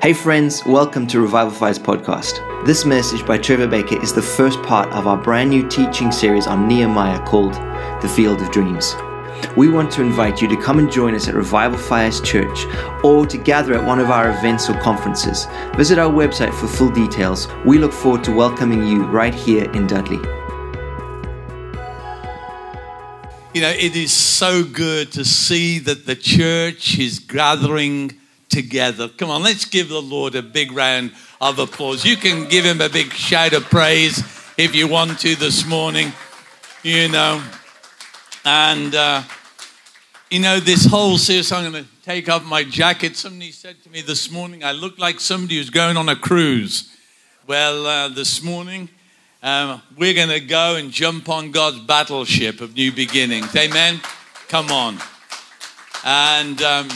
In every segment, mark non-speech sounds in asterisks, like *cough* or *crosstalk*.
Hey, friends, welcome to Revival Fire's podcast. This message by Trevor Baker is the first part of our brand new teaching series on Nehemiah called The Field of Dreams. We want to invite you to come and join us at Revival Fires Church or to gather at one of our events or conferences. Visit our website for full details. We look forward to welcoming you right here in Dudley. You know, it is so good to see that the church is gathering together. Come on, let's give the Lord a big round of applause. You can give him a big shout of praise if you want to this morning, you know. And, uh, you know, this whole series, I'm going to take off my jacket. Somebody said to me this morning, I look like somebody who's going on a cruise. Well, uh, this morning, um, we're going to go and jump on God's battleship of new beginnings. Amen? Come on. And, um,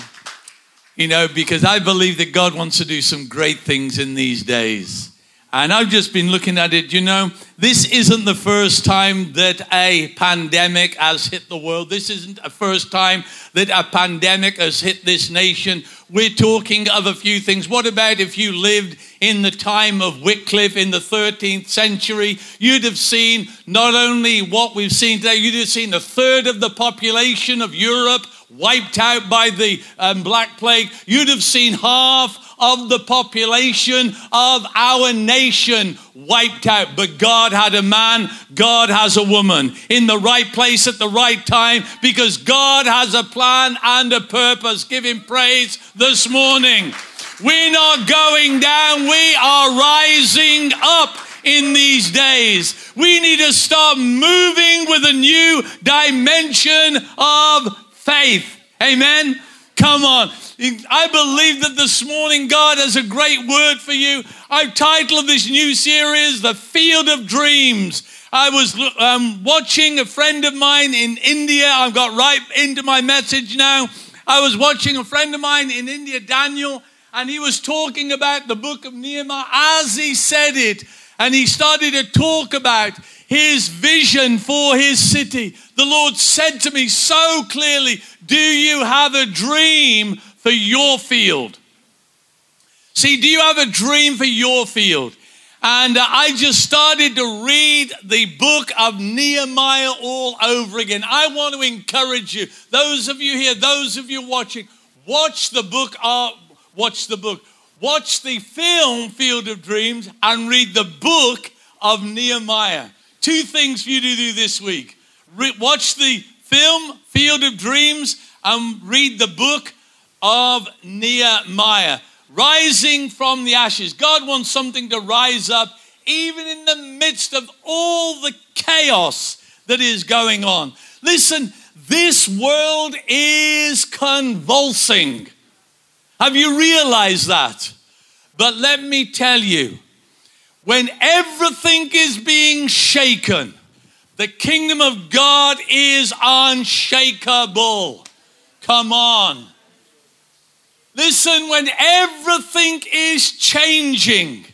you know, because I believe that God wants to do some great things in these days. And I've just been looking at it. You know, this isn't the first time that a pandemic has hit the world. This isn't the first time that a pandemic has hit this nation. We're talking of a few things. What about if you lived in the time of Wycliffe in the 13th century? You'd have seen not only what we've seen today, you'd have seen a third of the population of Europe wiped out by the um, Black Plague. You'd have seen half of the population of our nation wiped out. But God had a man, God has a woman in the right place at the right time because God has a plan and a purpose. Give him praise this morning. We're not going down, we are rising up in these days. We need to start moving with a new dimension of faith. Amen. Come on. I believe that this morning God has a great word for you. I've titled this new series, The Field of Dreams. I was um, watching a friend of mine in India. I've got right into my message now. I was watching a friend of mine in India, Daniel, and he was talking about the book of Nehemiah as he said it. And he started to talk about his vision for his city. The Lord said to me so clearly, Do you have a dream for your field? See, do you have a dream for your field? And uh, I just started to read the book of Nehemiah all over again. I want to encourage you, those of you here, those of you watching, watch the book of, watch the book, watch the film Field of Dreams and read the book of Nehemiah. Two things for you to do this week. Watch the film Field of Dreams and read the book of Nehemiah. Rising from the ashes. God wants something to rise up even in the midst of all the chaos that is going on. Listen, this world is convulsing. Have you realized that? But let me tell you, when everything is being shaken, the kingdom of God is unshakable. Come on. Listen, when everything is changing,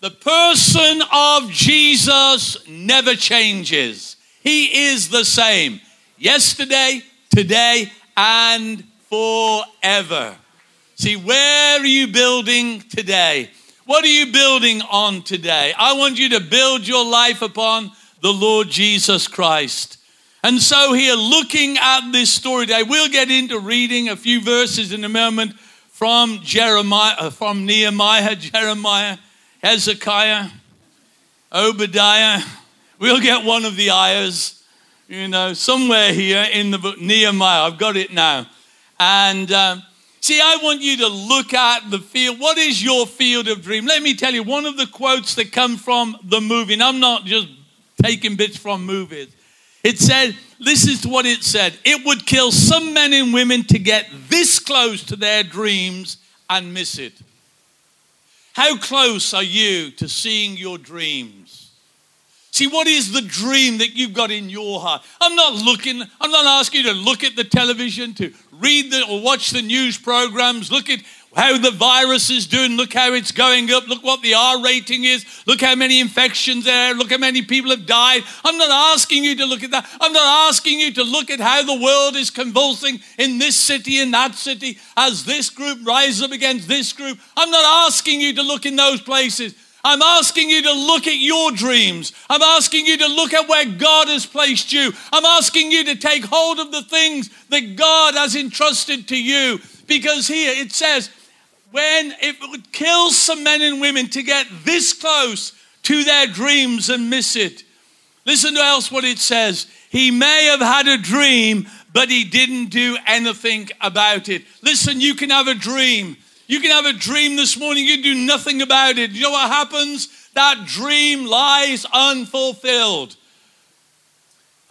the person of Jesus never changes. He is the same yesterday, today, and forever. See, where are you building today? What are you building on today? I want you to build your life upon the Lord Jesus Christ. And so, here, looking at this story today, we'll get into reading a few verses in a moment from Jeremiah, uh, from Nehemiah, *laughs* Jeremiah, Hezekiah, Obadiah. We'll get one of the ayahs, you know, somewhere here in the book Nehemiah. I've got it now. And um, See, I want you to look at the field. What is your field of dream? Let me tell you one of the quotes that come from the movie, and I'm not just taking bits from movies. It said, this is what it said. It would kill some men and women to get this close to their dreams and miss it. How close are you to seeing your dreams? See, what is the dream that you've got in your heart? I'm not looking, I'm not asking you to look at the television, to read the, or watch the news programs, look at how the virus is doing. Look how it's going up. Look what the R rating is. Look how many infections there. Look how many people have died. I'm not asking you to look at that. I'm not asking you to look at how the world is convulsing in this city, in that city, as this group rises up against this group. I'm not asking you to look in those places. I'm asking you to look at your dreams. I'm asking you to look at where God has placed you. I'm asking you to take hold of the things that God has entrusted to you. Because here it says, when it would kill some men and women to get this close to their dreams and miss it. Listen to else what it says. He may have had a dream, but he didn't do anything about it. Listen, you can have a dream. You can have a dream this morning, you do nothing about it. You know what happens? That dream lies unfulfilled.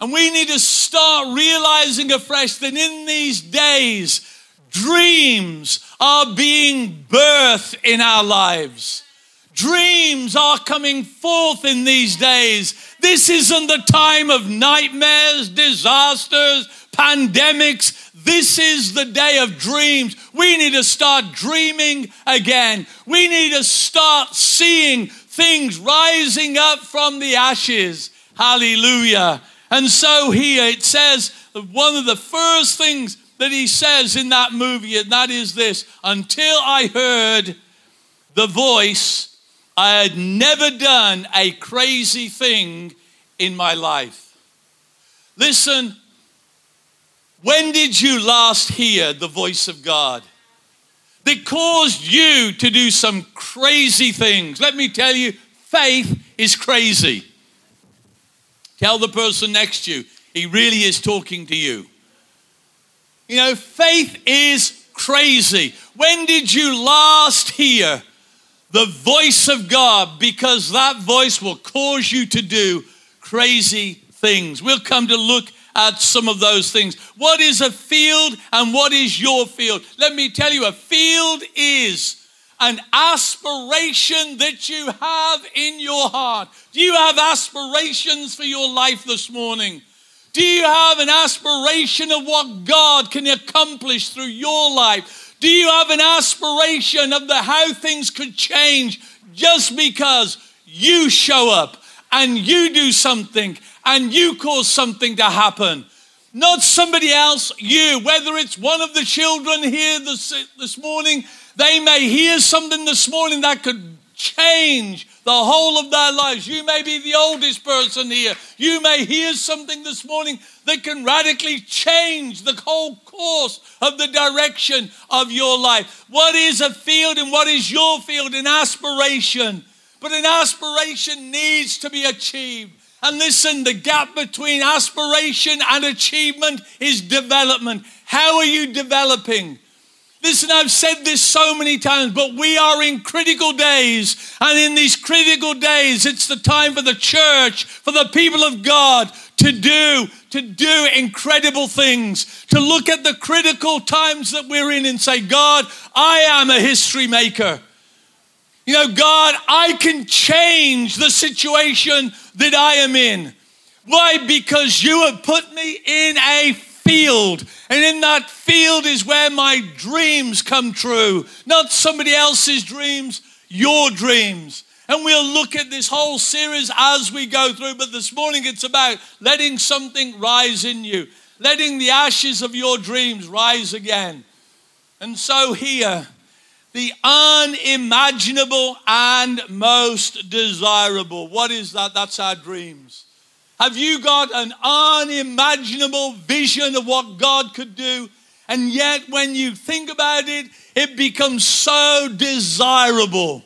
And we need to start realizing afresh that in these days, dreams are being birthed in our lives. Dreams are coming forth in these days. This isn't the time of nightmares, disasters, pandemics. This is the day of dreams. We need to start dreaming again. We need to start seeing things rising up from the ashes. Hallelujah. And so here it says one of the first things that he says in that movie, and that is this until I heard the voice, I had never done a crazy thing in my life. Listen, when did you last hear the voice of God? That caused you to do some crazy things. Let me tell you, faith is crazy. Tell the person next to you, he really is talking to you. You know, faith is crazy. When did you last hear the voice of God? Because that voice will cause you to do crazy things. We'll come to look at some of those things. What is a field and what is your field? Let me tell you, a field is an aspiration that you have in your heart. Do you have aspirations for your life this morning? Do you have an aspiration of what God can accomplish through your life? Do you have an aspiration of the how things could change just because you show up and you do something and you cause something to happen? Not somebody else, you. Whether it's one of the children here this, this morning, they may hear something this morning that could change the whole of their lives. You may be the oldest person here. You may hear something this morning that can radically change the whole course of the direction of your life. What is a field and what is your field? An aspiration. But an aspiration needs to be achieved. And listen, the gap between aspiration and achievement is development. How are you developing? Listen, I've said this so many times, but we are in critical days. And in these critical days, it's the time for the church, for the people of God to do, to do incredible things, to look at the critical times that we're in and say, God, I am a history maker. You know, God, I can change the situation that I am in. Why? Because you have put me in a field. And in that field is where my dreams come true. Not somebody else's dreams, your dreams. And we'll look at this whole series as we go through. But this morning it's about letting something rise in you, letting the ashes of your dreams rise again. And so here, the unimaginable and most desirable. What is that? That's our dreams. Have you got an unimaginable vision of what God could do? And yet, when you think about it, it becomes so desirable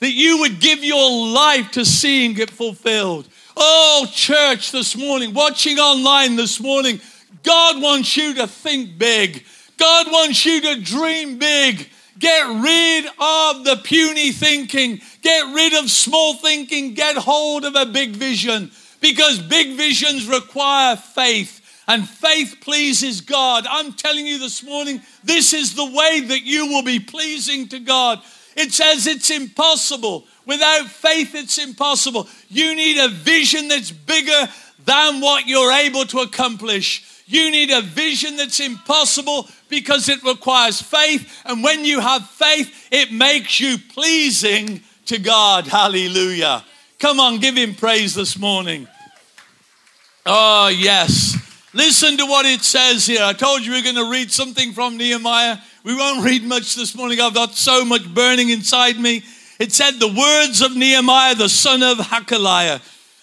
that you would give your life to seeing it fulfilled. Oh, church, this morning, watching online this morning, God wants you to think big. God wants you to dream big. Get rid of the puny thinking. Get rid of small thinking. Get hold of a big vision because big visions require faith. And faith pleases God. I'm telling you this morning, this is the way that you will be pleasing to God. It says it's impossible. Without faith, it's impossible. You need a vision that's bigger than what you're able to accomplish. You need a vision that's impossible because it requires faith. And when you have faith, it makes you pleasing to God. Hallelujah. Come on, give him praise this morning. Oh, yes. Listen to what it says here. I told you we are going to read something from Nehemiah. We won't *laughs* read much this morning. I've got so much burning inside me. It said, The words of Nehemiah, the son of Hakaliah.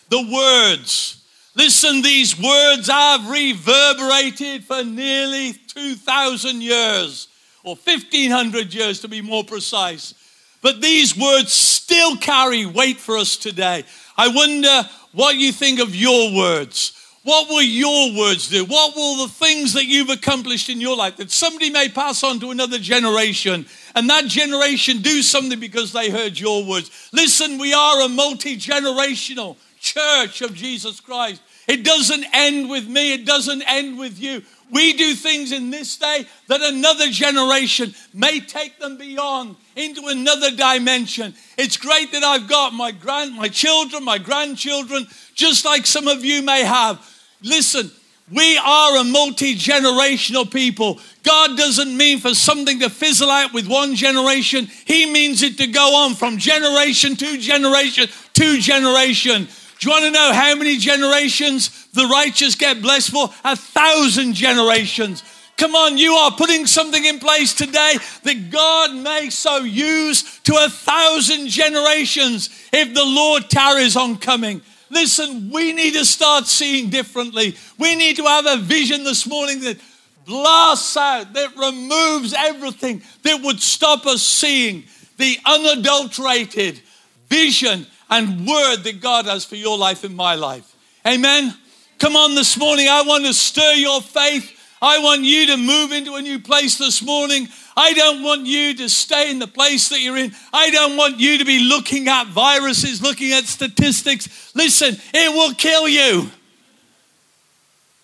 The words. Listen, these words have reverberated for nearly 2,000 years, or 1,500 years to be more precise. But these words still carry weight for us today. I wonder what you think of your words. What will your words do? What will the things that you've accomplished in your life that somebody may pass on to another generation and that generation do something because they heard your words? Listen, we are a multi generational church of Jesus Christ. It doesn't end with me, it doesn't end with you. We do things in this day that another generation may take them beyond into another dimension. It's great that I've got my grand my children, my grandchildren, just like some of you may have. Listen, we are a multi generational people. God doesn't mean for something to fizzle out with one generation, He means it to go on from generation to generation to generation. Do you want to know how many generations the righteous get blessed for? A thousand generations. Come on, you are putting something in place today that God may so use to a thousand generations if the Lord tarries on coming. Listen, we need to start seeing differently. We need to have a vision this morning that blasts out, that removes everything that would stop us seeing the unadulterated vision and word that God has for your life and my life. Amen. Come on this morning. I want to stir your faith. I want you to move into a new place this morning. I don't want you to stay in the place that you're in. I don't want you to be looking at viruses, looking at statistics. Listen, it will kill you.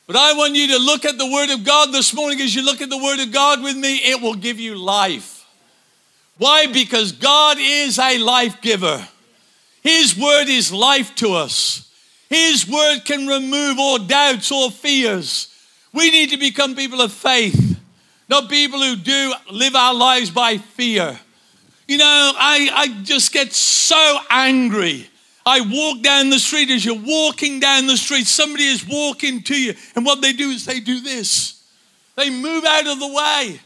But I want you to look at the Word of God this morning. As you look at the Word of God with me, it will give you life. Why? Because God is a life giver. His word is life to us. His word can remove all doubts or fears. We need to become people of faith, not people who do live our lives by fear. You know, I, I just get so angry. I walk down the street as you're walking down the street, somebody is walking to you, and what they do is they do this. They move out of the way.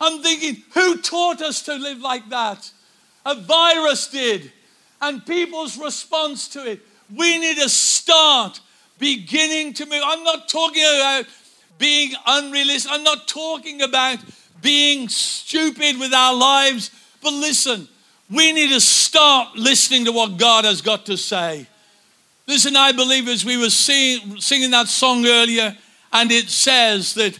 I'm thinking, who taught us to live like that? A virus did and people's response to it. We need to start beginning to move. I'm not talking about being unrealistic, I'm not talking about being stupid with our lives, but listen, we need to start listening to what God has got to say. Listen, I believe as we were sing, singing that song earlier, and it says that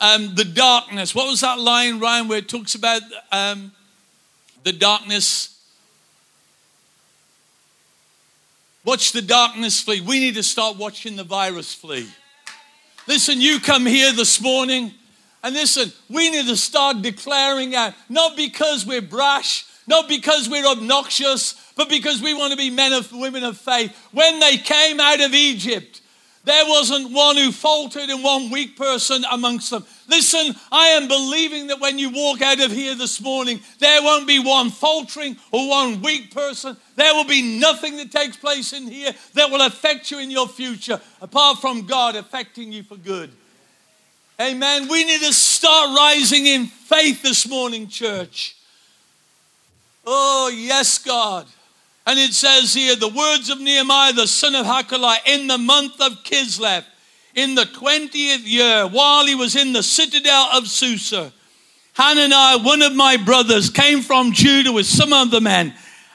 um, the darkness, what was that line, Ryan, where it talks about um, the darkness Watch the darkness flee. We need to start watching the virus flee. Listen, you come here this morning, and listen, we need to start declaring out, not because we're brash, not because we're obnoxious, but because we want to be men of women of faith. When they came out of Egypt, there wasn't one who faltered and one weak person amongst them. Listen, I am believing that when you walk out of here this morning, there won't be one faltering or one weak person. There will be nothing that takes place in here that will affect you in your future, apart from God affecting you for good. Amen. We need to start rising in faith this morning, church. Oh, yes, God. And it says here the words of Nehemiah, the son of Hakaliah, in the month of Kislev, in the 20th year, while he was in the citadel of Susa, Hananiah, one of my brothers, came from Judah with some of the men,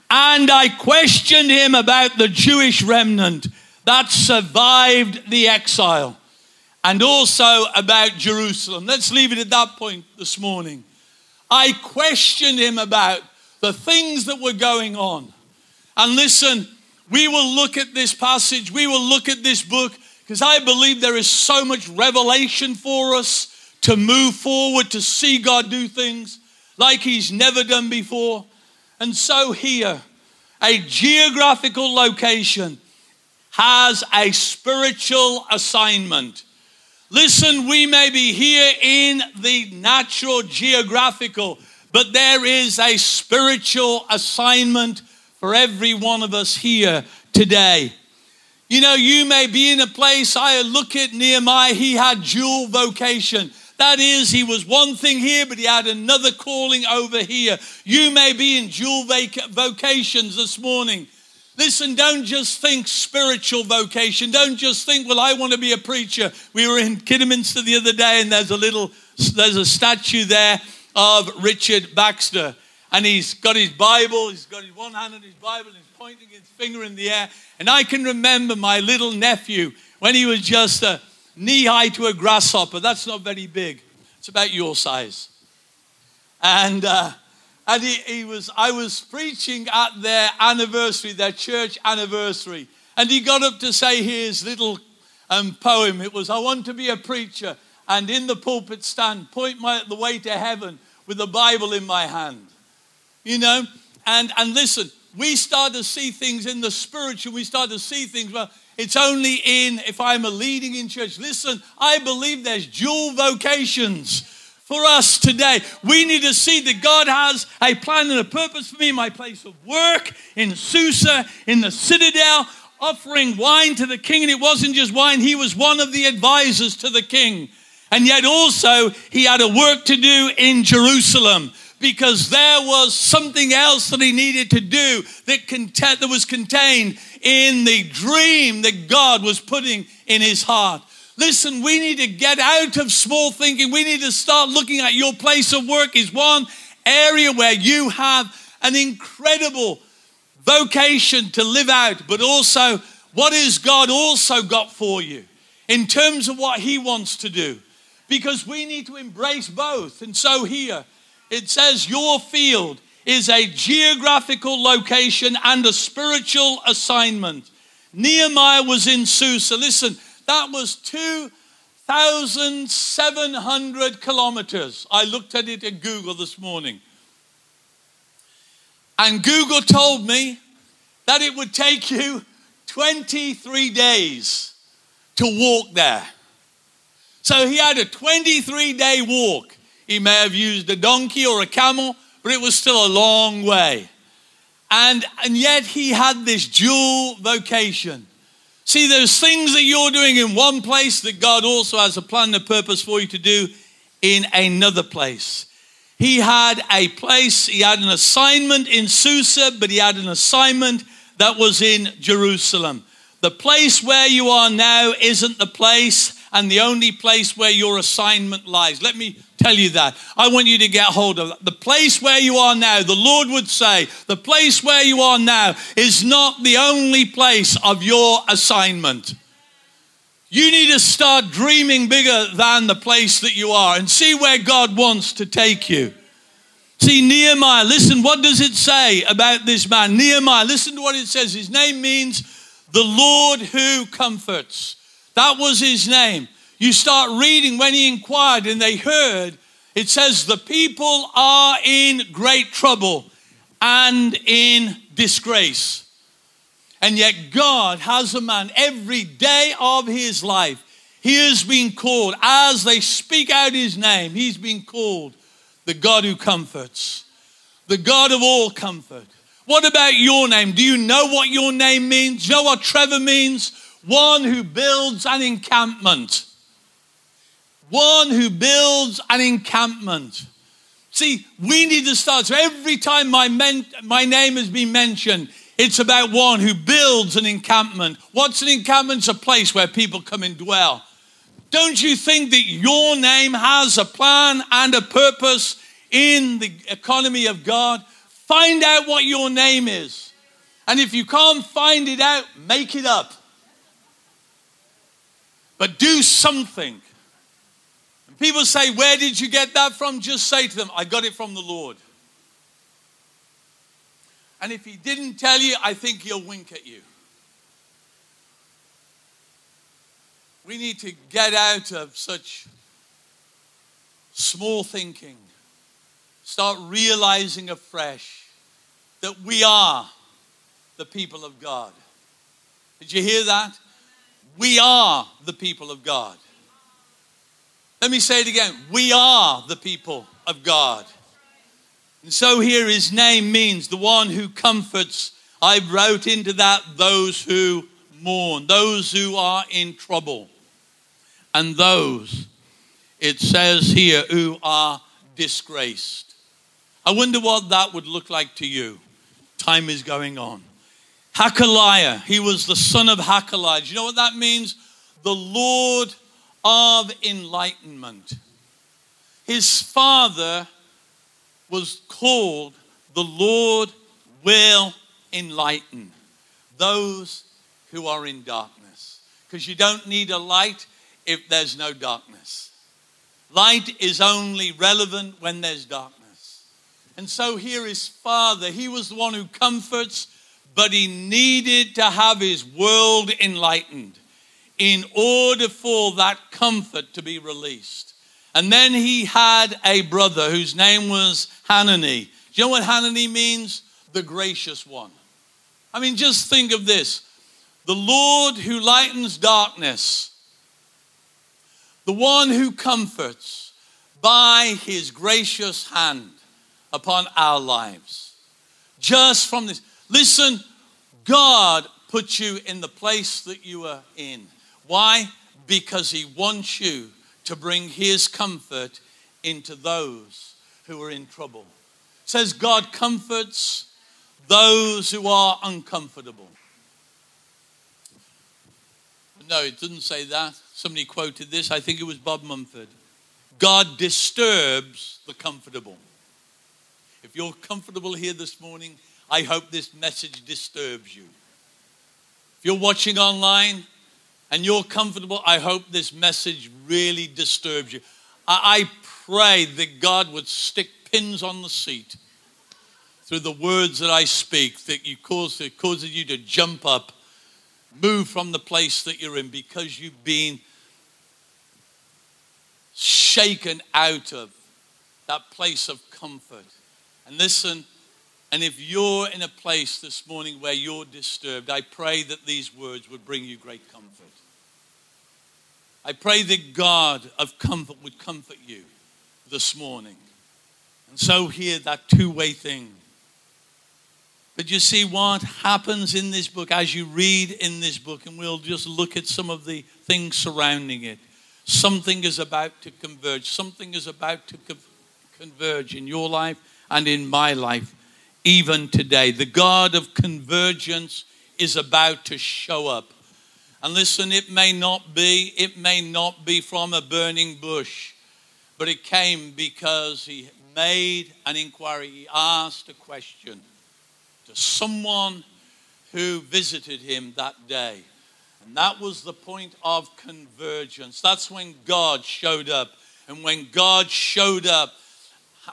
and I questioned him about the Jewish remnant that survived the exile and also about Jerusalem. Let's leave it at that point this morning. I questioned him about the things that were going on. And listen, we will look at this passage, we will look at this book, because I believe there is so much revelation for us to move forward, to see God do things like He's never done before. And so, here, a geographical location has a spiritual assignment. Listen, we may be here in the natural geographical, but there is a spiritual assignment for every one of us here today. You know, you may be in a place, I look at Nehemiah, he had dual vocation. That is, he was one thing here, but he had another calling over here. You may be in dual vocations this morning. Listen, don't just think spiritual vocation. Don't just think, well, I want to be a preacher. We were in Kidderminster the other day, and there's a little, there's a statue there of Richard Baxter. And he's got his Bible, he's got his one hand on his Bible, and he's pointing his finger in the air. And I can remember my little nephew when he was just a knee high to a grasshopper. That's not very big, it's about your size. And, uh, and he, he was, I was preaching at their anniversary, their church anniversary. And he got up to say his little um, poem. It was, I want to be a preacher and in the pulpit stand, point my, the way to heaven with the Bible in my hand. You know? And, and listen, we start to see things in the spiritual. We start to see things, well, it's only in, if I'm a leading in church. Listen, I believe there's dual vocations for us today. We need to see that God has a plan and a purpose for me my place of work, in Susa, in the citadel, offering wine to the king. And it wasn't just wine, he was one of the advisors to the king. And yet also, he had a work to do in Jerusalem because there was something else that he needed to do that, that was contained in the dream that God was putting in his heart. Listen, we need to get out of small thinking. We need to start looking at your place of work is one area where you have an incredible vocation to live out, but also what has God also got for you in terms of what he wants to do? Because we need to embrace both. And so here, it says your field is a geographical location and a spiritual assignment. Nehemiah was in Susa. Listen, that was 2,700 kilometers. I looked at it at Google this morning. And Google told me that it would take you 23 days to walk there. So he had a 23 day walk. He may have used a donkey or a camel, but it was still a long way. And, and yet he had this dual vocation. See, there's things that you're doing in one place that God also has a plan and a purpose for you to do in another place. He had a place, he had an assignment in Susa, but he had an assignment that was in Jerusalem. The place where you are now isn't the place and the only place where your assignment lies. Let me tell you that. I want you to get hold of that. The place where you are now, the Lord would say, the place where you are now is not the only place of your assignment. You need to start dreaming bigger than the place that you are and see where God wants to take you. See, Nehemiah, listen, what does it say about this man? Nehemiah, listen to what it says. His name means the Lord who comforts. That was his name. You start reading when he inquired and they heard, it says, the people are in great trouble and in disgrace. And yet, God has a man every day of his life. He has been called, as they speak out his name, he's been called the God who comforts, the God of all comfort. What about your name? Do you know what your name means? Do you know what Trevor means? one who builds an encampment. One who builds an encampment. See, we need to start. So every time my, men, my name has been mentioned, it's about one who builds an encampment. What's an encampment? It's a place where people come and dwell. Don't you think that your name has a plan and a purpose in the economy of God? Find out what your name is. And if you can't find it out, make it up. But do something. People say, Where did you get that from? Just say to them, I got it from the Lord. And if he didn't tell you, I think he'll wink at you. We need to get out of such small thinking. Start realizing afresh that we are the people of God. Did you hear that? We are the people of God. Let me say it again. We are the people of God. And so here his name means the one who comforts. I wrote into that those who mourn, those who are in trouble, and those, it says here, who are disgraced. I wonder what that would look like to you. Time is going on. Hakaliah, he was the son of Hakaliah. Do you know what that means? The Lord of enlightenment. His father was called the Lord will enlighten those who are in darkness. Because you don't need a light if there's no darkness. Light is only relevant when there's darkness. And so here is Father. He was the one who comforts, but he needed to have his world enlightened in order for that comfort to be released. And then he had a brother whose name was Hanani. Do you know what Hanani means? The gracious one. I mean, just think of this the Lord who lightens darkness, the one who comforts by his gracious hand upon our lives. Just from this. Listen, God put you in the place that you are in. Why? Because he wants you to bring his comfort into those who are in trouble. It says God comforts those who are uncomfortable. No, it didn't say that. Somebody quoted this. I think it was Bob Mumford. God disturbs the comfortable. If you're comfortable here this morning, I hope this message disturbs you. If you're watching online, and you're comfortable, I hope this message really disturbs you. I, pray that God would stick pins on the seat through the words that I speak, that you cause that causes you to jump up, move from the place that you're in because you've been shaken out of that place of comfort. And listen, and if you're in a place this morning where you're disturbed, I pray that these words would bring you great comfort. I pray that God of comfort would comfort you this morning. And so, here, that two way thing. But you see what happens in this book as you read in this book, and we'll just look at some of the things surrounding it. Something is about to converge, something is about to converge in your life and in my life, even today. The God of convergence is about to show up. And listen, it may not be, it may not be from a burning bush, but it came because he made an inquiry. He asked a question to someone who visited him that day. And that was the point of convergence. That's when God showed up. And when God showed up,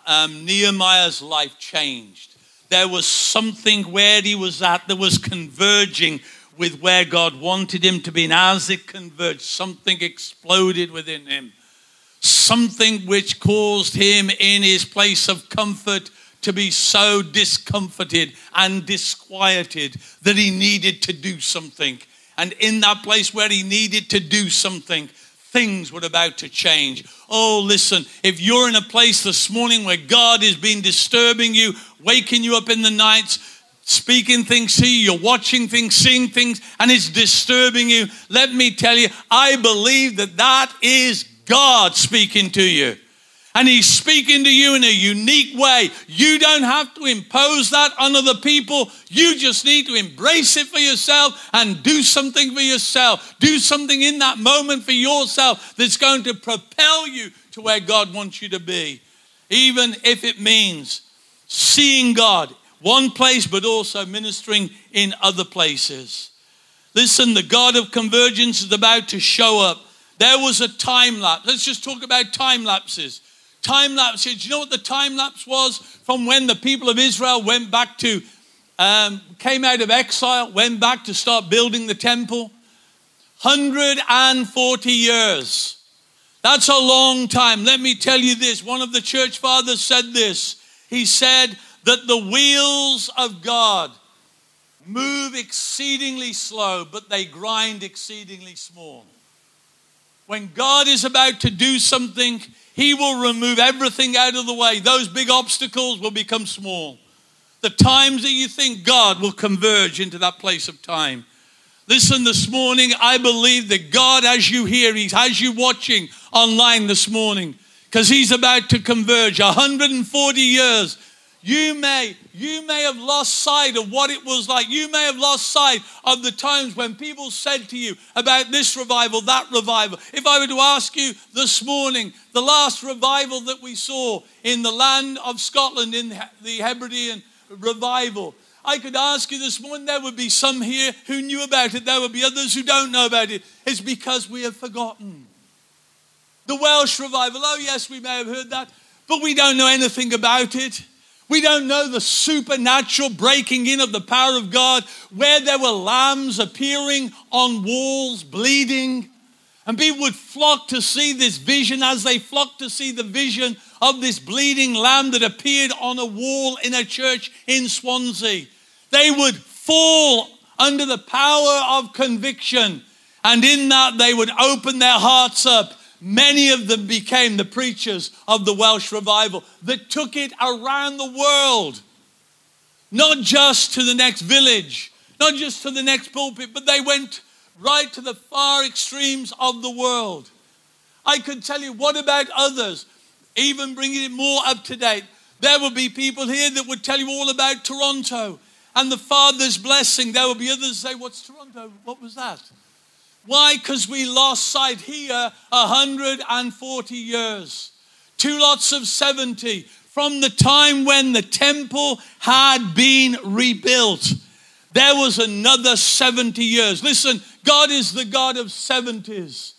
um, Nehemiah's life changed. There was something where he was at that was converging with where God wanted him to be. And as it converged, something exploded within him. Something which caused him in his place of comfort to be so discomforted and disquieted that he needed to do something. And in that place where he needed to do something, things were about to change. Oh, listen, if you're in a place this morning where God has been disturbing you, waking you up in the nights, speaking things you, you're watching things, seeing things, and it's disturbing you. Let me tell you, I believe that that is God speaking to you. And He's speaking to you in a unique way. You don't have to impose that on other people. You just need to embrace it for yourself and do something for yourself. Do something in that moment for yourself that's going to propel you to where God wants you to be. Even if it means seeing God one place, but also ministering in other places. Listen, the God of convergence is about to show up. There was a time lapse. Let's just talk about time lapses. Time lapses. Do you know what the time lapse was from when the people of Israel went back to, um, came out of exile, went back to start building the temple? 140 years. That's a long time. Let me tell you this. One of the church fathers said this. He said, that the wheels of God move exceedingly slow, but they grind exceedingly small. When God is about to do something, He will remove everything out of the way. Those big obstacles will become small. The times that you think God will converge into that place of time. Listen, this morning, I believe that God, as you hear, He has you watching online this morning, because He's about to converge 140 years you may, you may have lost sight of what it was like. You may have lost sight of the times when people said to you about this revival, that revival. If I were to ask you this morning, the last revival that we saw in the land of Scotland in the Hebridean revival, I could ask you this morning, there would be some here who knew about it, there would be others who don't know about it. It's because we have forgotten. The Welsh revival, oh, yes, we may have heard that, but we don't know anything about it. We don't know the supernatural breaking in of the power of God where there were lambs appearing on walls, bleeding. And people would flock to see this vision as they flocked to see the vision of this bleeding lamb that appeared on a wall in a church in Swansea. They would fall under the power of conviction. And in that, they would open their hearts up Many of them became the preachers of the Welsh revival that took it around the world, not just to the next village, not just to the next pulpit, but they went right to the far extremes of the world. I could tell you, what about others? Even bringing it more up to date, there will be people here that would tell you all about Toronto and the Father's blessing. There will be others say, What's Toronto? What was that? Why? Because we lost sight here 140 years. Two lots of 70 from the time when the temple had been rebuilt. There was another 70 years. Listen, God is the God of 70s.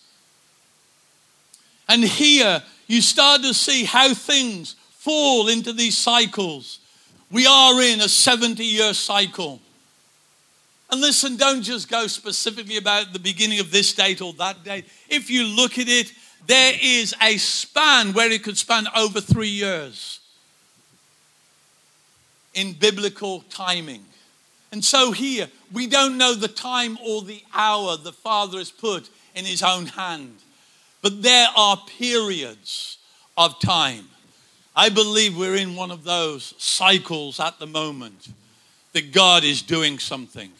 And here you start to see how things fall into these cycles. We are in a 70 year cycle. And listen, don't just go specifically about the beginning of this date or that date. If you look at it, there is a span where it could span over three years in biblical timing. And so here, we don't know the time or the hour the Father has put in his own hand, but there are periods of time. I believe we're in one of those cycles at the moment that God is doing something.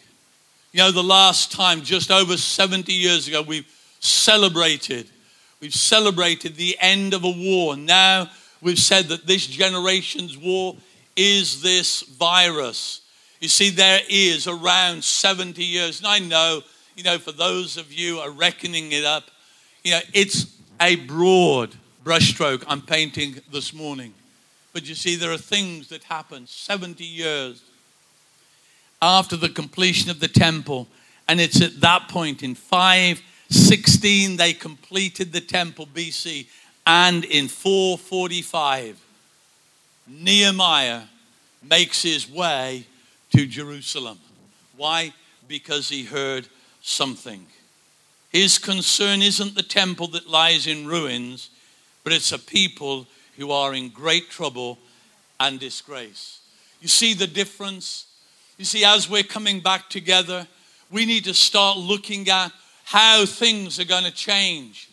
You know, the last time, just over 70 years ago, we've celebrated. We've celebrated the end of a war. Now we've said that this generation's war is this virus. You see, there is around 70 years. And I know, you know, for those of you are reckoning it up, you know, it's a broad brushstroke I'm painting this morning. But you see, there are things that happen 70 years after the completion of the temple. And it's at that point in 516 they completed the temple BC. And in 445, Nehemiah makes his way to Jerusalem. Why? Because he heard something. His concern isn't the temple that lies in ruins, but it's a people who are in great trouble and disgrace. You see the difference? You see, as we're coming back together, we need to start looking at how things are going to change.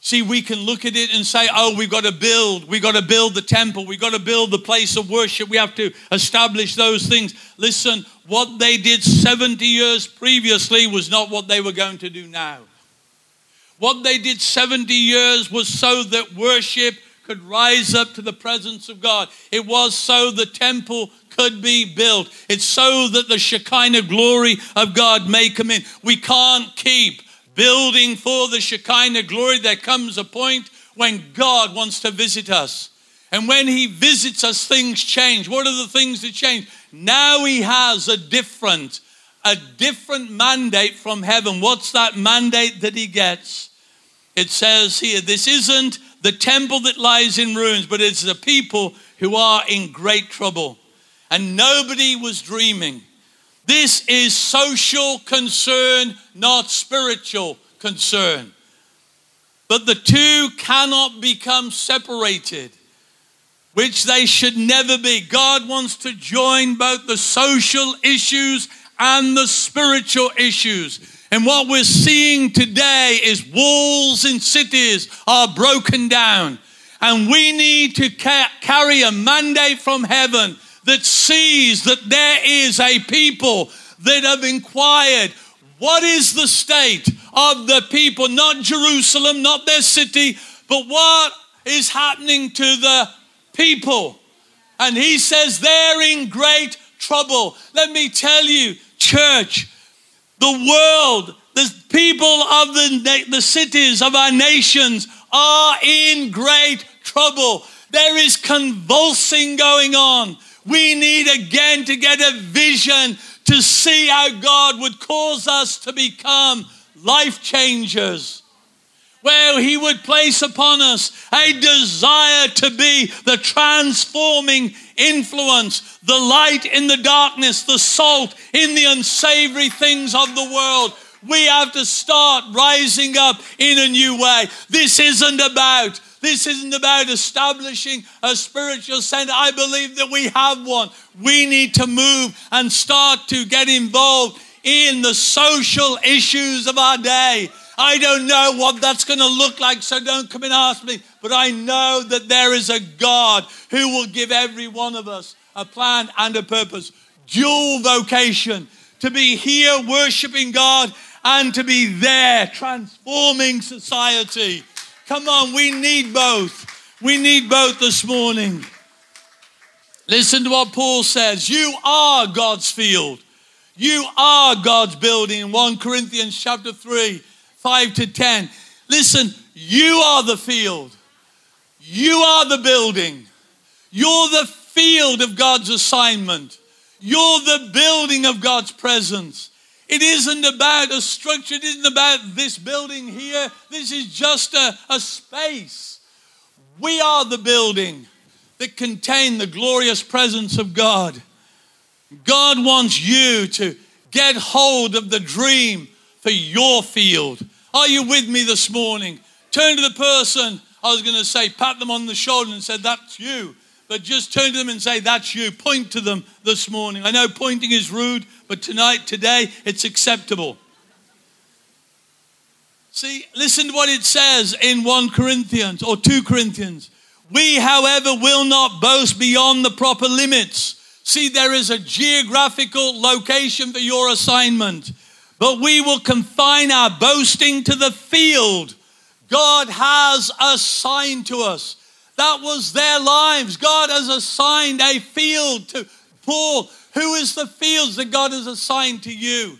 See, we can look at it and say, oh, we've got to build, we've got to build the temple, we've got to build the place of worship, we have to establish those things. Listen, what they did 70 years previously was not what they were going to do now. What they did 70 years was so that worship could rise up to the presence of God. It was so the temple could be built. It's so that the Shekinah glory of God may come in. We can't keep building for the Shekinah glory. There comes a point when God wants to visit us. And when He visits us, things change. What are the things that change? Now He has a different, a different mandate from heaven. What's that mandate that He gets? It says here, this isn't the temple that lies in ruins, but it's the people who are in great trouble and nobody was dreaming. This is social concern, not spiritual concern. But the two cannot become separated, which they should never be. God wants to join both the social issues and the spiritual issues. And what we're seeing today is walls in cities are broken down. And we need to ca- carry a mandate from heaven that sees that there is a people that have inquired what is the state of the people, not Jerusalem, not their city, but what is happening to the people. And he says they're in great trouble. Let me tell you, church, the world, the people of the, the cities of our nations are in great trouble. There is convulsing going on. We need again to get a vision to see how God would cause us to become life changers where He would place upon us a desire to be the transforming influence, the light in the darkness, the salt in the unsavory things of the world. We have to start rising up in a new way. This isn't about this isn't about establishing a spiritual center. I believe that we have one. We need to move and start to get involved in the social issues of our day. I don't know what that's going to look like, so don't come and ask me. But I know that there is a God who will give every one of us a plan and a purpose. Dual vocation to be here worshiping God and to be there transforming society. Come on, we need both. We need both this morning. Listen to what Paul says. You are God's field. You are God's building. 1 Corinthians chapter 3 5 to 10. Listen, you are the field, you are the building, you're the field of God's assignment, you're the building of God's presence. It isn't about a structure, it isn't about this building here. This is just a, a space. We are the building that contain the glorious presence of God. God wants you to get hold of the dream for your field. Are you with me this morning? Turn to the person, I was going to say, pat them on the shoulder and say, That's you. But just turn to them and say, That's you. Point to them this morning. I know pointing is rude, but tonight, today, it's acceptable. See, listen to what it says in 1 Corinthians or 2 Corinthians. We, however, will not boast beyond the proper limits. See, there is a geographical location for your assignment but we will confine our boasting to the field God has assigned to us. That was their lives. God has assigned a field to Paul. Who is the fields that God has assigned to you?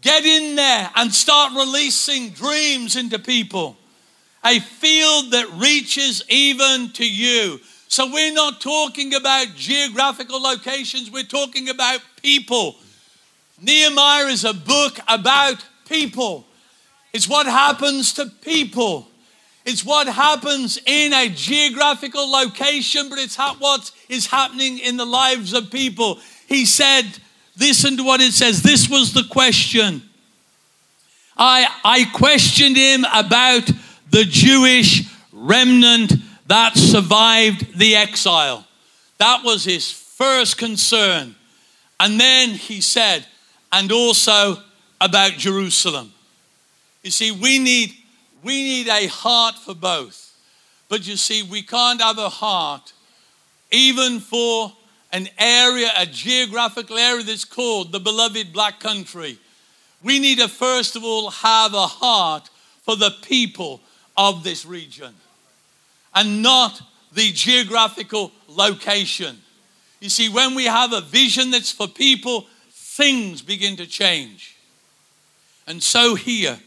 Get in there and start releasing dreams into people. A field that reaches even to you. So we're not talking about geographical locations, we're talking about people Nehemiah is a book about people. It's what happens to people. It's what happens in a geographical location, but it's what is happening in the lives of people. He said, listen to what it says. This was the question. I, I questioned him about the Jewish remnant that survived the exile. That was his first concern. And then he said, and also about Jerusalem. You see, we need, we need a heart for both. But you see, we can't have a heart even for an area, a geographical area that's called the beloved black country. We need to first of all have a heart for the people of this region and not the geographical location. You see, when we have a vision that's for people, things begin to change. And so here,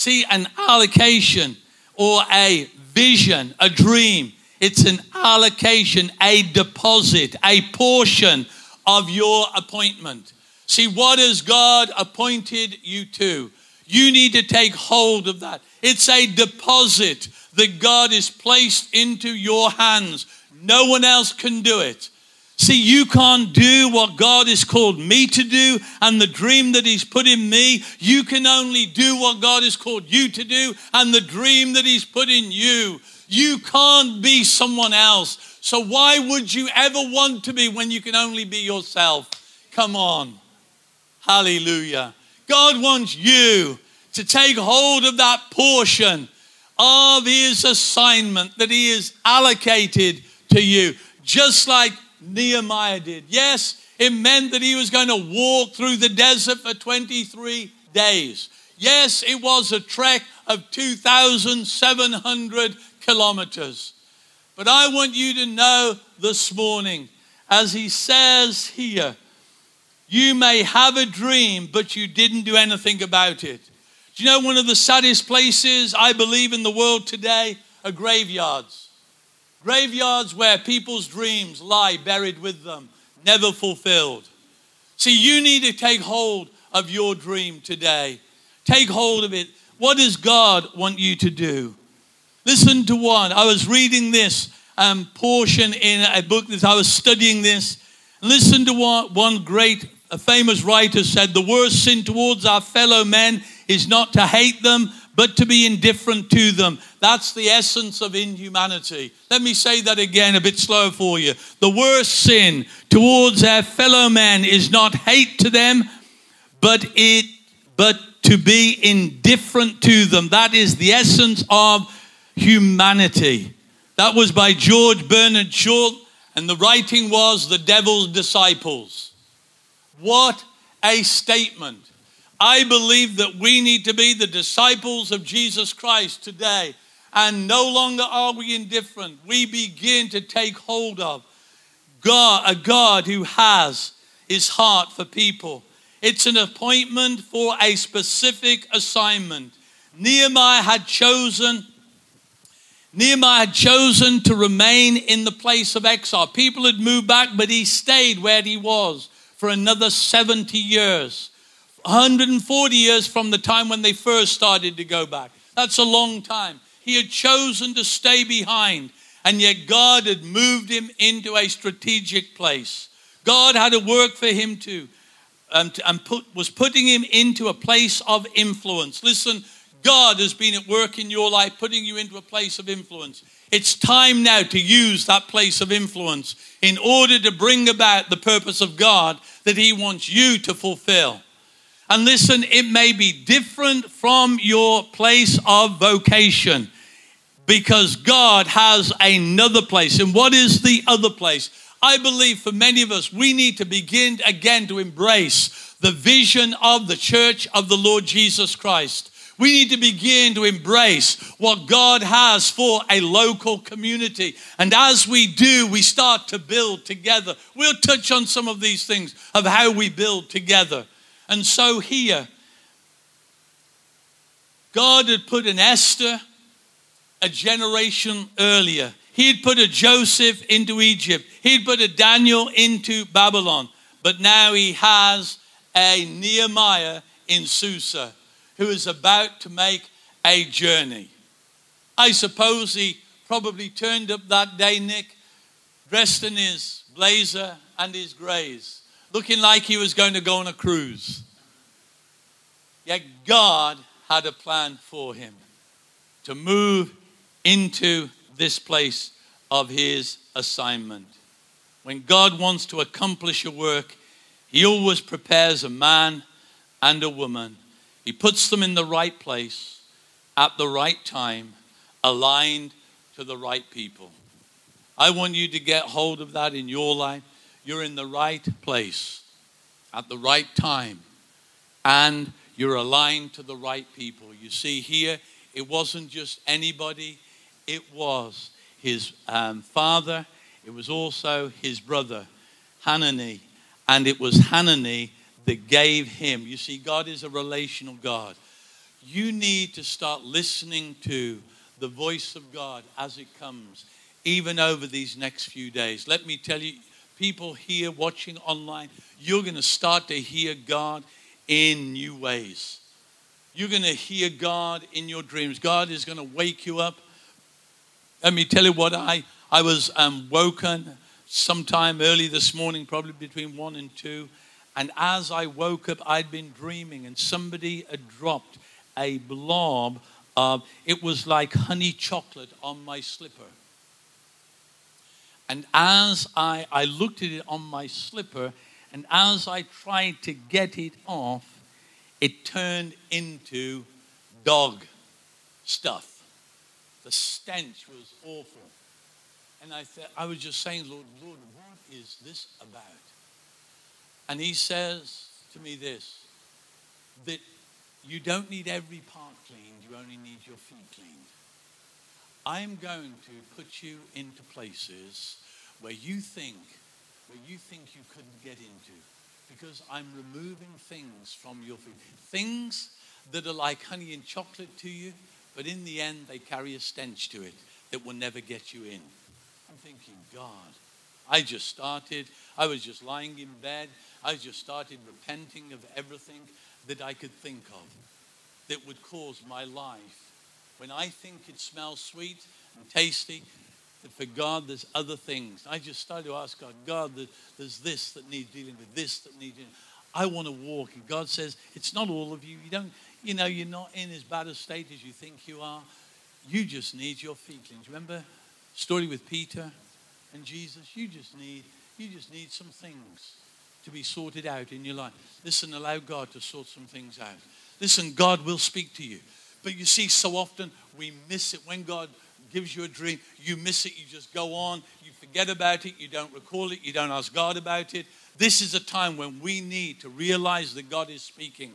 see, an allocation or a vision, a dream, it's an allocation, a deposit, a portion of your appointment. See, what has God appointed you to? You need to take hold of that. It's a deposit that God has placed into your hands. No one else can do it. See, you can't do what God has called me to do and the dream that He's put in me. You can only do what God has called you to do and the dream that He's put in you. You can't be someone else. So, why would you ever want to be when you can only be yourself? Come on. Hallelujah. God wants you to take hold of that portion of his assignment that he has allocated to you, just like Nehemiah did. Yes, it meant that he was going to walk through the desert for 23 days. Yes, it was a trek of 2,700 kilometers. But I want you to know this morning, as he says here, you may have a dream, but you didn't do anything about it. Do you know one of the saddest places I believe in the world today are graveyards? Graveyards where people's dreams lie buried with them, never fulfilled. See, you need to take hold of your dream today. Take hold of it. What does God want you to do? Listen to one. I was reading this um, portion in a book that I was studying this. Listen to what one great, a famous writer said the worst sin towards our fellow men is not to hate them, but to be indifferent to them. That's the essence of inhumanity. Let me say that again a bit slow for you. The worst sin towards our fellow men is not hate to them, but it but to be indifferent to them. That is the essence of humanity. That was by George Bernard Shaw, and the writing was The Devil's Disciples. What a statement. I believe that we need to be the disciples of Jesus Christ today. And no longer are we indifferent. We begin to take hold of God, a God who has his heart for people. It's an appointment for a specific assignment. Nehemiah had chosen Nehemiah had chosen to remain in the place of exile. People had moved back, but he stayed where he was for another 70 years. 140 years from the time when they first started to go back. That's a long time. He had chosen to stay behind, and yet God had moved him into a strategic place. God had a work for him to, um, to and put, was putting him into a place of influence. Listen, God has been at work in your life, putting you into a place of influence. It's time now to use that place of influence in order to bring about the purpose of God that He wants you to fulfill. And listen, it may be different from your place of vocation because God has another place. And what is the other place? I believe for many of us, we need to begin again to embrace the vision of the church of the Lord Jesus Christ. We need to begin to embrace what God has for a local community. And as we do, we start to build together. We'll touch on some of these things of how we build together. And so here, God had put an Esther a generation earlier. He had put a Joseph into Egypt. He'd put a Daniel into Babylon. But now he has a Nehemiah in Susa who is about to make a journey. I suppose he probably turned up that day, Nick, dressed in his blazer and his grays looking like he was going to go on a cruise. Yet God had a plan for him to move into this place of his assignment. When God wants to accomplish a work, he always prepares a man and a woman. He puts them in the right place at the right time, aligned to the right people. I want you to get hold of that in your life you're in the right place at the right time and you're aligned to the right people. You see, here, it wasn't just anybody, it was his um, father, it was also his brother, Hanani, and it was Hanani that gave him. You see, God is a relational God. You need to start listening to the voice of God as it comes, even over these next few days. Let me tell you, people here watching online, you're going to start to hear God in new ways. You're going to hear God in your dreams. God is going to wake you up. Let me tell you what I I was um, woken sometime early this morning, probably between one and two, and as I woke up, I'd been dreaming, and somebody had dropped a blob of it was like honey chocolate on my slipper. And as I, I looked at it on my slipper, and as I tried to get it off, it turned into dog stuff. The stench was awful. And I, th- I was just saying, Lord, Lord, what is this about? And he says to me this that you don't need every part cleaned, you only need your feet cleaned. I'm going to put you into places where you think, where you think you couldn't get into, because I'm removing things from your feet. Things that are like honey and chocolate to you, but in the end they carry a stench to it that will never get you in. I'm thinking, God, I just started, I was just lying in bed, I just started repenting of everything that I could think of that would cause my life, when I think it smells sweet and tasty, that for God there's other things. I just started to ask God, God, there's this that needs dealing with, this that needs dealing I want to walk. And God says, it's not all of you. You don't, you know, you're not in as bad a state as you think you are. You just need your feet cleaned. Remember story with Peter and Jesus? You just need, you just need some things to be sorted out in your life. Listen, allow God to sort some things out. Listen, God will speak to you. But you see, so often we miss it. When God gives you a dream, you miss it, you just go on, you forget about it, you don't recall it, you don't ask God about it. This is a time when we need to realize that God is speaking.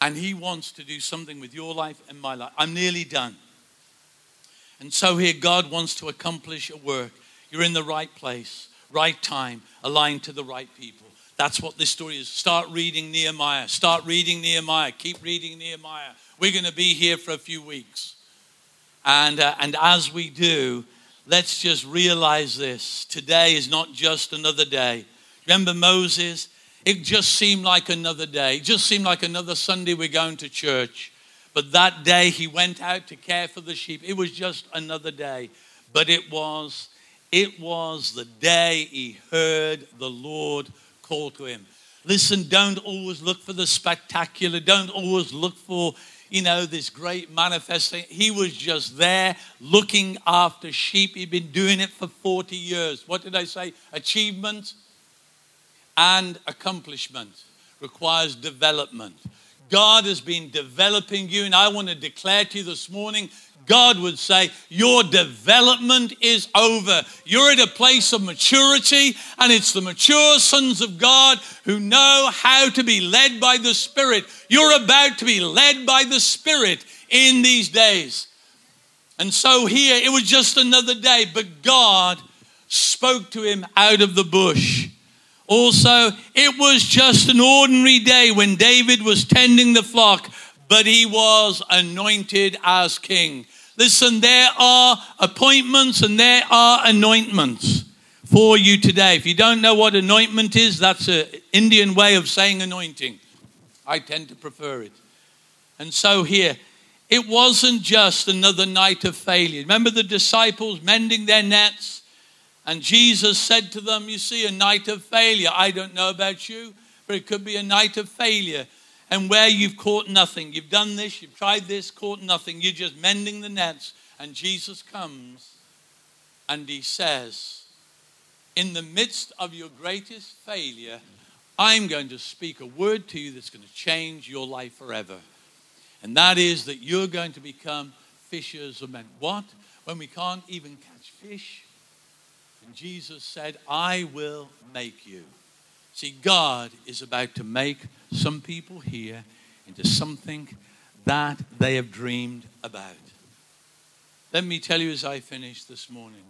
And He wants to do something with your life and my life. I'm nearly done. And so here, God wants to accomplish a work. You're in the right place, right time, aligned to the right people. That's what this story is. Start reading Nehemiah. Start reading Nehemiah. Keep reading Nehemiah. We're going to be here for a few weeks. And, uh, and as we do, let's just realize this. Today is not just another day. Remember Moses? It just seemed like another day. It just seemed like another Sunday we're going to church. But that day he went out to care for the sheep. It was just another day. But it was, it was the day he heard the Lord call to him. Listen, don't always look for the spectacular. Don't always look for, you know, this great manifesting. He was just there looking after sheep. He'd been doing it for 40 years. What did I say? Achievement and accomplishment requires development. God has been developing you. And I want to declare to you this morning God would say, Your development is over. You're at a place of maturity, and it's the mature sons of God who know how to be led by the Spirit. You're about to be led by the Spirit in these days. And so here, it was just another day, but God spoke to him out of the bush. Also, it was just an ordinary day when David was tending the flock, but he was anointed as king. Listen, there are appointments and there are anointments for you today. If you don't know what anointment is, that's an Indian way of saying anointing. I tend to prefer it. And so here, it wasn't just another night of failure. Remember the disciples mending their nets? And Jesus said to them, You see, a night of failure. I don't know about you, but it could be a night of failure. And where you've caught nothing. You've done this, you've tried this, caught nothing. You're just mending the nets. And Jesus comes and he says, In the midst of your greatest failure, I'm going to speak a word to you that's going to change your life forever. And that is that you're going to become fishers of men. What? When we can't even catch fish? And Jesus said, I will make you. See, God is about to make some people here into something that they have dreamed about. Let me tell you as I finish this morning.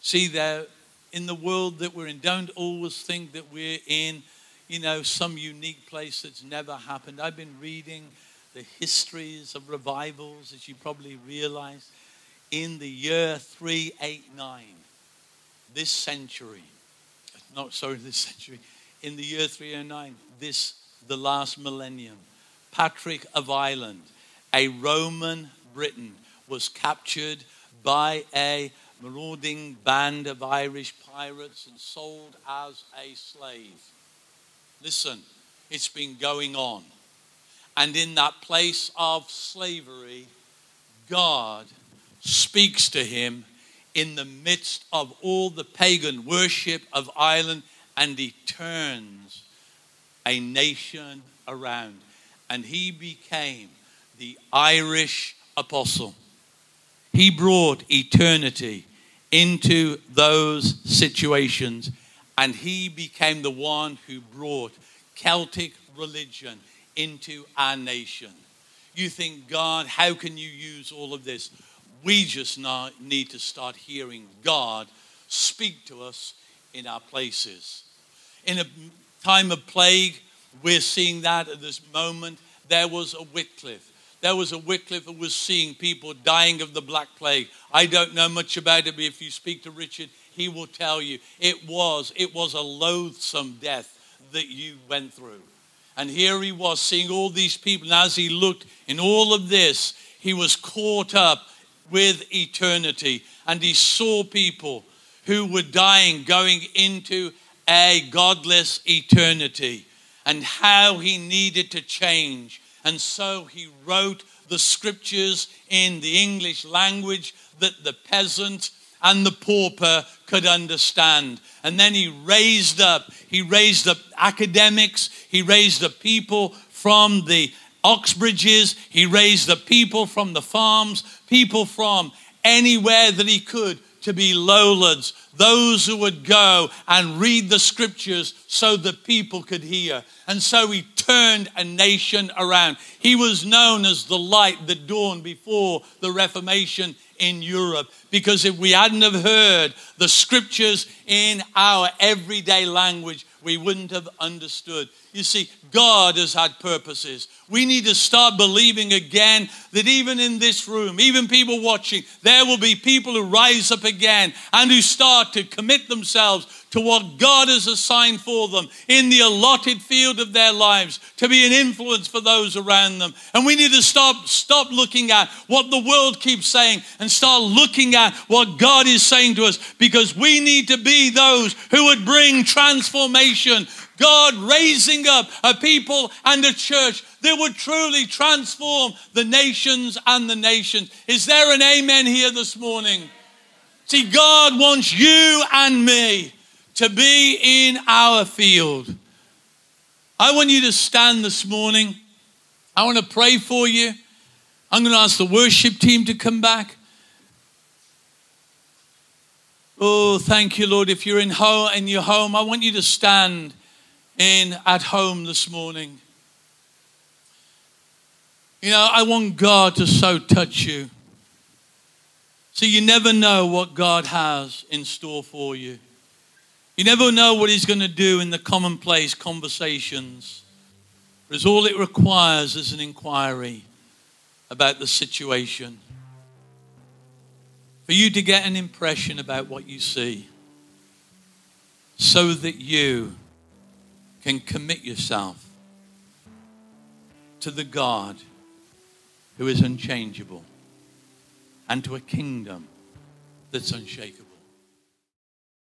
See, there in the world that we're in, don't always think that we're in, you know, some unique place that's never happened. I've been reading the histories of revivals, as you probably realize, in the year 389 this century, not sorry, *laughs* this century, in the year 309, this, the last millennium, Patrick of Ireland, a Roman Briton, was captured by a marauding band of Irish pirates and sold as a slave. Listen, it's been going on. And in that place of slavery, God speaks to him in the midst of all the pagan worship of Ireland, and he turns a nation around. And he became the Irish apostle. He brought eternity into those situations, and he became the one who brought Celtic religion into our nation. You think, God, how can you use all of this? We just need to start hearing God speak to us in our places. In a time of plague, we're seeing that at this moment. There was a Wycliffe. There was a Wycliffe who was seeing people dying of the Black Plague. I don't know much about it, but if you speak to Richard, he will tell you it was it was a loathsome death that you went through. And here he was seeing all these people. And as he looked in all of this, he was caught up with eternity. And he saw people who were dying, going into a godless eternity, and how he needed to change. And so he wrote the scriptures in the English language that the peasant and the pauper could understand. And then he raised up, he raised up academics, he raised up people from the Oxbridges, he raised the people from the farms, people from anywhere that he could to be Lollards, those who would go and read the scriptures so that people could hear. And so he turned a nation around. He was known as the light that dawned before the Reformation in Europe. Because if we hadn't have heard the scriptures in our everyday language, we wouldn't have understood. You see, God has had purposes. We need to start believing again that even in this room, even people watching, there will be people who rise up again and who start to commit themselves to what God has assigned for them in the allotted field of their lives to be an influence for those around them. And we need to stop stop looking at what the world keeps saying and start looking at what God is saying to us because we need to be those who would bring transformation God raising up a people and a church that would truly transform the nations and the nations. Is there an amen here this morning? See, God wants you and me to be in our field. I want you to stand this morning. I want to pray for you. I'm going to ask the worship team to come back. Oh, thank you, Lord. If you're in home in your home, I want you to stand in at home this morning. You know, I want God to so touch you. See, you never know what God has in store for you. You never know what He's going to do in the commonplace conversations. Because all it requires is an inquiry about the situation. For you to get an impression about what you see. So that you can commit yourself to the God who is unchangeable and to a kingdom that's unshakable.